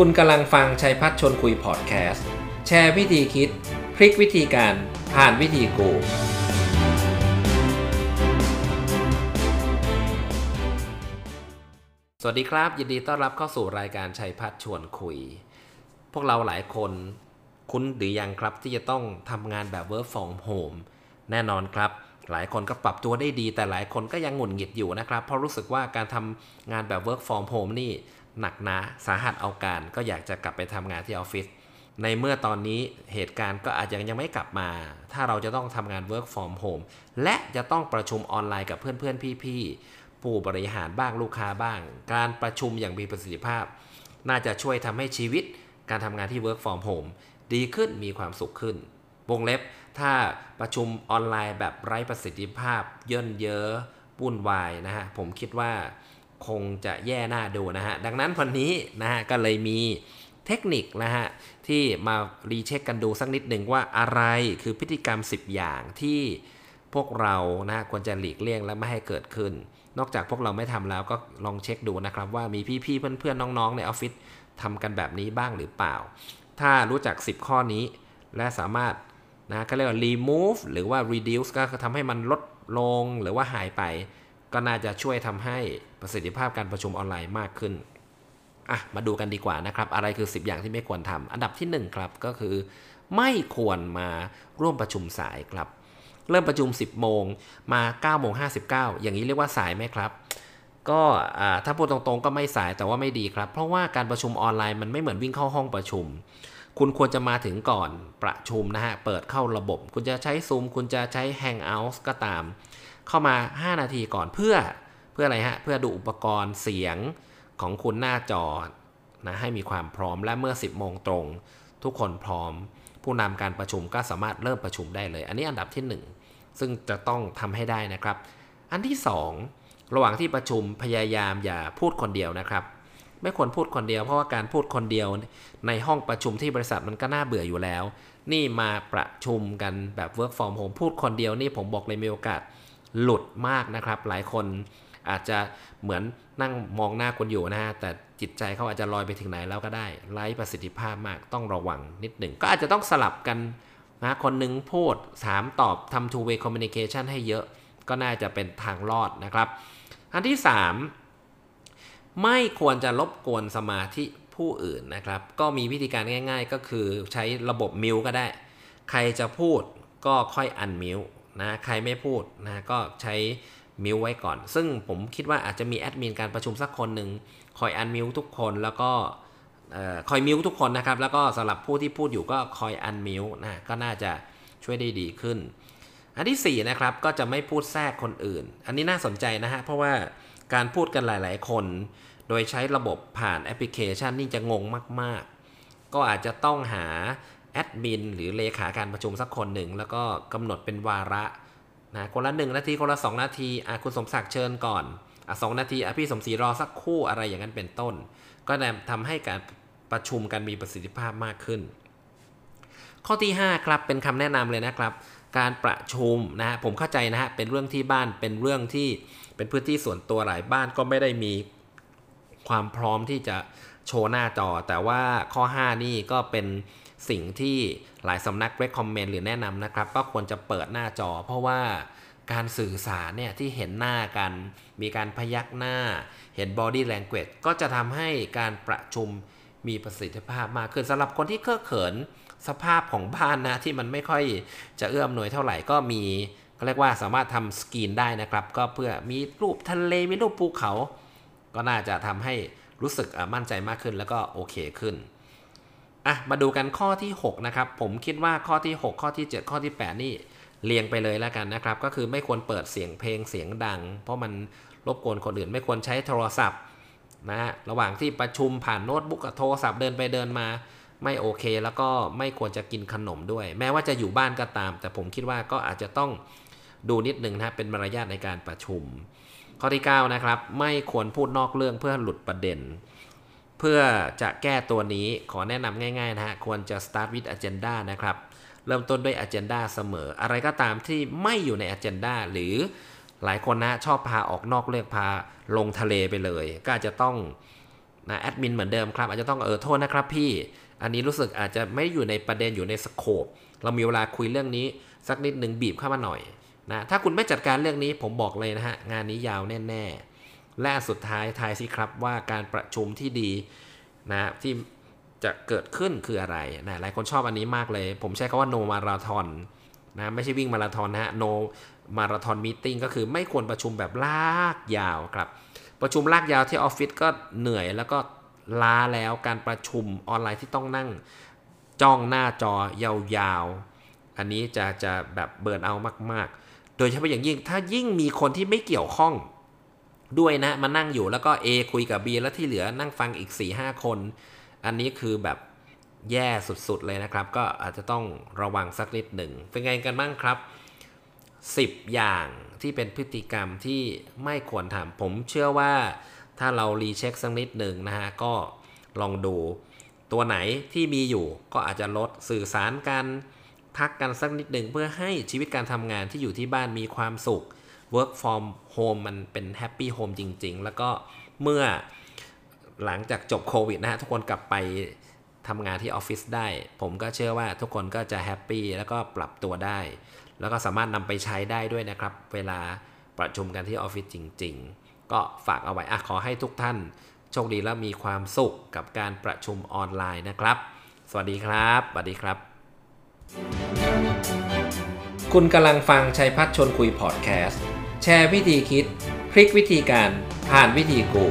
คุณกำลังฟังชัยพัฒชนคุยพอดแคสต์ แชร์วิธีคิด พลิกวิธีการผ่านวิธีกู สวัสดีครับ ยินดีต้อนรับเข้าสู่รายการชัยพัฒชวนคุย พวกเราหลายคนคุ้นหรือยังครับที่จะต้องทำงานแบบ work from home แน่นอนครับหลายคนก็ปรับตัวได้ดี แต่หลายคนก็ยังหงุดหงิดอยู่นะครับ เพราะรู้สึกว่าการทำงานแบบ work from home นี่ หนักหนาสาหัสเอาการ ก็อยากจะกลับไปทำงานที่ออฟฟิศในเมื่อตอนนี้เหตุการณ์ก็อาจจะยังไม่กลับมา ถ้าเราจะต้องทำงาน work from home และจะต้องประชุมออนไลน์กับเพื่อนๆ พี่ๆ ผู้บริหารบ้างลูกค้าบ้าง การประชุมอย่างมีประสิทธิภาพ น่าจะช่วยทำให้ชีวิต การทำงานที่ work from home ดีขึ้นมีความสุขขึ้น วงเล็บ ถ้าประชุมออนไลน์แบบไร้ประสิทธิภาพ เยินเยอะวุ่นวายนะฮะ ผมคิดว่า คงจะแย่หน้าดูนะฮะ ดังนั้นวันนี้นะฮะก็เลยมีเทคนิคนะฮะที่มารีเช็คกันดูสักนิดหนึ่งว่าอะไรคือพฤติกรรม 10 อย่างที่พวกเรานะควรจะหลีกเลี่ยงและไม่ให้เกิดขึ้น นอกจากพวกเราไม่ทำแล้วก็ลองเช็คดูนะครับ ว่ามีพี่ๆเพื่อนๆน้องๆ ในออฟฟิศทำกันแบบนี้บ้างหรือเปล่า ถ้ารู้จัก 10 ข้อนี้ และสามารถนะก็เรียกว่า remove หรือว่า reduce ก็ทำให้มันลดลงหรือว่าหายไป ก็น่าจะช่วยทำให้ประสิทธิภาพการประชุมออนไลน์มากขึ้นอะมาดูกันดีกว่านะครับ อะไรคือ 10 อย่างที่ไม่ควรทำอันดับที่ 1 ครับก็คือ ไม่ควรมาร่วมประชุมสายครับ เริ่มประชุม 10 โมงมา9โมง59 อย่างนี้เรียกว่าสายไหมครับ ก็ถ้าพูดตรงๆก็ไม่สายแต่ว่าไม่ดีครับ เพราะว่าการประชุมออนไลน์มันไม่เหมือนวิ่งเข้าห้องประชุม คุณควรจะมาถึงก่อนประชุมนะฮะ เปิดเข้าระบบ คุณจะใช้ซูมคุณจะใช้ Hangout ก็ตาม เข้ามา 5 นาทีก่อนเพื่อเพื่ออะไรฮะเพื่อดูอุปกรณ์เสียงของคุณหน้าจอนะให้มีความพร้อมและเมื่อ 10โมงตรง ทุกคนพร้อม ผู้นำการประชุมก็สามารถเริ่มประชุมได้เลย อันนี้อันดับที่ 1 ซึ่งจะต้องทำให้ได้นะครับ อันที่ 2 ระหว่างที่ประชุมพยายามอย่าพูดคนเดียวนะครับไม่ควรพูดคนเดียวเพราะว่าการพูดคนเดียวในห้องประชุมที่บริษัทมันก็น่าเบื่ออยู่แล้ว นี่มาประชุมกันแบบ work from home พูดคนเดียวนี่ผมบอกเลยมีโอกาส หลุดมากนะครับ หลายคนอาจจะเหมือนนั่งมองหน้าคนอยู่นะฮะแต่จิตใจเขาอาจจะลอยไปถึงไหนแล้วก็ได้ไร้ประสิทธิภาพมากต้องระวังนิดหนึ่ง ก็อาจจะต้องสลับกันนะคนหนึ่งพูดถามตอบทำ two way communication ให้เยอะก็น่าจะเป็นทางรอดนะครับ อันที่ 3 ไม่ควรจะรบกวนสมาธิผู้อื่นนะครับ ก็มีวิธีการง่าย ๆ ก็คือใช้ระบบมิวก็ได้ ใครจะพูดก็ค่อยอันมิว นะใครไม่พูดนะก็ใช้มิวไว้ก่อน ซึ่งผมคิดว่าอาจจะมีแอดมินการประชุมสักคนหนึ่งคอยอันมิวทุกคนแล้วก็คอยมิวทุกคนนะครับ แล้วก็สำหรับผู้ที่พูดอยู่ก็คอยอันมิวนะก็น่าจะช่วยได้ดีขึ้น อันที่ 4 นะครับ ก็จะไม่พูดแทรกคนอื่น อันนี้น่าสนใจนะฮะ เพราะว่าการพูดกันหลาย ๆ คน โดยใช้ระบบผ่านแอปพลิเคชันนี่จะงงมาก ๆ ก็อาจจะต้องหา แอดมินหรือเลขาการประชุมสักคนหนึ่ง แล้วก็กำหนดเป็นวาระนะคนละหนึ่งนาทีคนละสองนาทีอะคุณสมศักดิ์เชิญก่อนอะสองนาทีอะพี่สมศรีรอสักครู่อะไรอย่างนั้นเป็นต้น ก็ทำให้การประชุมกันมีประสิทธิภาพมากขึ้น ข้อที่ 5 ครับเป็นคำแนะนำเลยนะครับ การประชุมนะฮะผมเข้าใจนะฮะเป็นเรื่องที่บ้านเป็นเรื่องที่เป็นพื้นที่ส่วนตัวหลายบ้านก็ไม่ได้มีความพร้อมที่จะ โชว์หน้าจอ แต่ว่าข้อ 5 นี่ก็เป็นสิ่งที่หลายสำนัก recommend หรือแนะนำนะครับ ก็ควรจะเปิดหน้าจอ เพราะว่าการสื่อสารเนี่ยที่เห็นหน้ากัน มีการพยักหน้า เห็น body language ก็จะทำให้การประชุมมีประสิทธิภาพมากขึ้นสำหรับคนที่เคอะเขินสภาพของบ้านนะที่มันไม่ค่อยจะเอื้อมหน่วยเท่าไหร่ก็มีก็เรียกว่าสามารถทำสกรีนได้นะครับ ก็เพื่อมีรูปทะเลมีรูปภูเขา ก็น่าจะทำให้ รู้สึกมั่นใจมากขึ้นแล้วก็โอเคขึ้นอะมาดูกันข้อที่ 6 นะครับ ผมคิดว่าข้อที่ 6 ข้อที่ 7 ข้อที่ 8 นี่เรียงไปเลยแล้วกันนะครับ ก็คือไม่ควรเปิดเสียงเพลงเสียงดัง เพราะมันรบกวนคนอื่นไม่ควรใช้โทรศัพท์นะฮะระหว่างที่ประชุมผ่านโน้ตบุ๊กกับโทรศัพท์เดินไปเดินมาไม่โอเค แล้วก็ไม่ควรจะกินขนมด้วย แม้ว่าจะอยู่บ้านก็ตาม แต่ผมคิดว่าก็อาจจะต้องดูนิดนึงนะเป็นมารยาทในการประชุม ข้อที่9นะครับไม่ควรพูดนอกเรื่องเพื่อหลุดประเด็น เพื่อจะแก้ตัวนี้ขอแนะนำง่ายๆนะฮะควรจะ start with agenda นะครับเริ่มต้นด้วย agenda เสมอ อะไรก็ตามที่ไม่อยู่ใน agenda หรือหลายคนนะชอบพาออกนอกเรื่องพาลงทะเลไปเลย ก็จะต้องนะแอดมินเหมือนเดิมครับ อาจจะต้องเออโทษนะครับพี่ อันนี้รู้สึกอาจจะไม่อยู่ในประเด็นอยู่ในสโคปเรามีเวลาคุยเรื่องนี้สักนิดหนึ่งบีบเข้ามาหน่อย นะถ้าคุณไม่จัดการเรื่องนี้ผมบอกเลยนะฮะ งานนี้ยาวแน่ ๆ และสุดท้ายทายสิครับว่าการประชุมที่ดีนะที่จะเกิดขึ้นคืออะไรนะหลายคนชอบอันนี้มากเลย ผมใช้คาว่า no มาราธอนนะไม่ใช่วิ่งมาราธอนนะฮะ no มาราธอนมีติ้งก็คือไม่ควรประชุมแบบลากยาวครับ ประชุมลากยาวที่ออฟฟิศก็เหนื่อยแล้วก็ล้าแล้วการประชุมออนไลน์ที่ต้องนั่งจ้องหน้าจอยาวๆ อันนี้จะจะแบบ burn out มากๆ โดยเฉพาะอย่างยิ่งถ้ายิ่งมีคนที่ไม่เกี่ยวข้องด้วยนะมานั่งอยู่แล้วก็ A คุยกับ B แล้วที่เหลือนั่งฟังอีก 4-5 คน อันนี้คือแบบแย่สุดๆเลยนะครับ ก็อาจจะต้องระวังสักนิดหนึ่งเป็นไงกันบ้างครับ 10 อย่างที่เป็นพฤติกรรมที่ไม่ควรทำผมเชื่อว่าถ้าเรารีเช็คสักนิดหนึ่งนะฮะก็ลองดูตัวไหนที่มีอยู่ก็อาจจะลดสื่อสารกัน ทักกันสักนิดหนึ่งเพื่อให้ชีวิตการทำงานที่อยู่ที่บ้านมีความสุข work from home มันเป็น happy home จริง ๆ แล้วก็เมื่อหลังจากจบโควิดนะฮะทุกคนกลับไปทำงานที่ออฟฟิศได้ ผมก็เชื่อว่าทุกคนก็จะ happy แล้วก็ปรับตัวได้ แล้วก็สามารถนำไปใช้ได้ด้วยนะครับ เวลาประชุมกันที่ออฟฟิศจริง ๆ ก็ฝากเอาไว้อะขอให้ทุกท่านโชคดีและมีความสุขกับการประชุมออนไลน์นะครับ สวัสดีครับสวัสดีครับ คุณกำลังฟังชัยพัชร์ชวนคุยพอดแคสต์ แชร์วิธีคิด พลิกวิธีการผ่านวิธีกู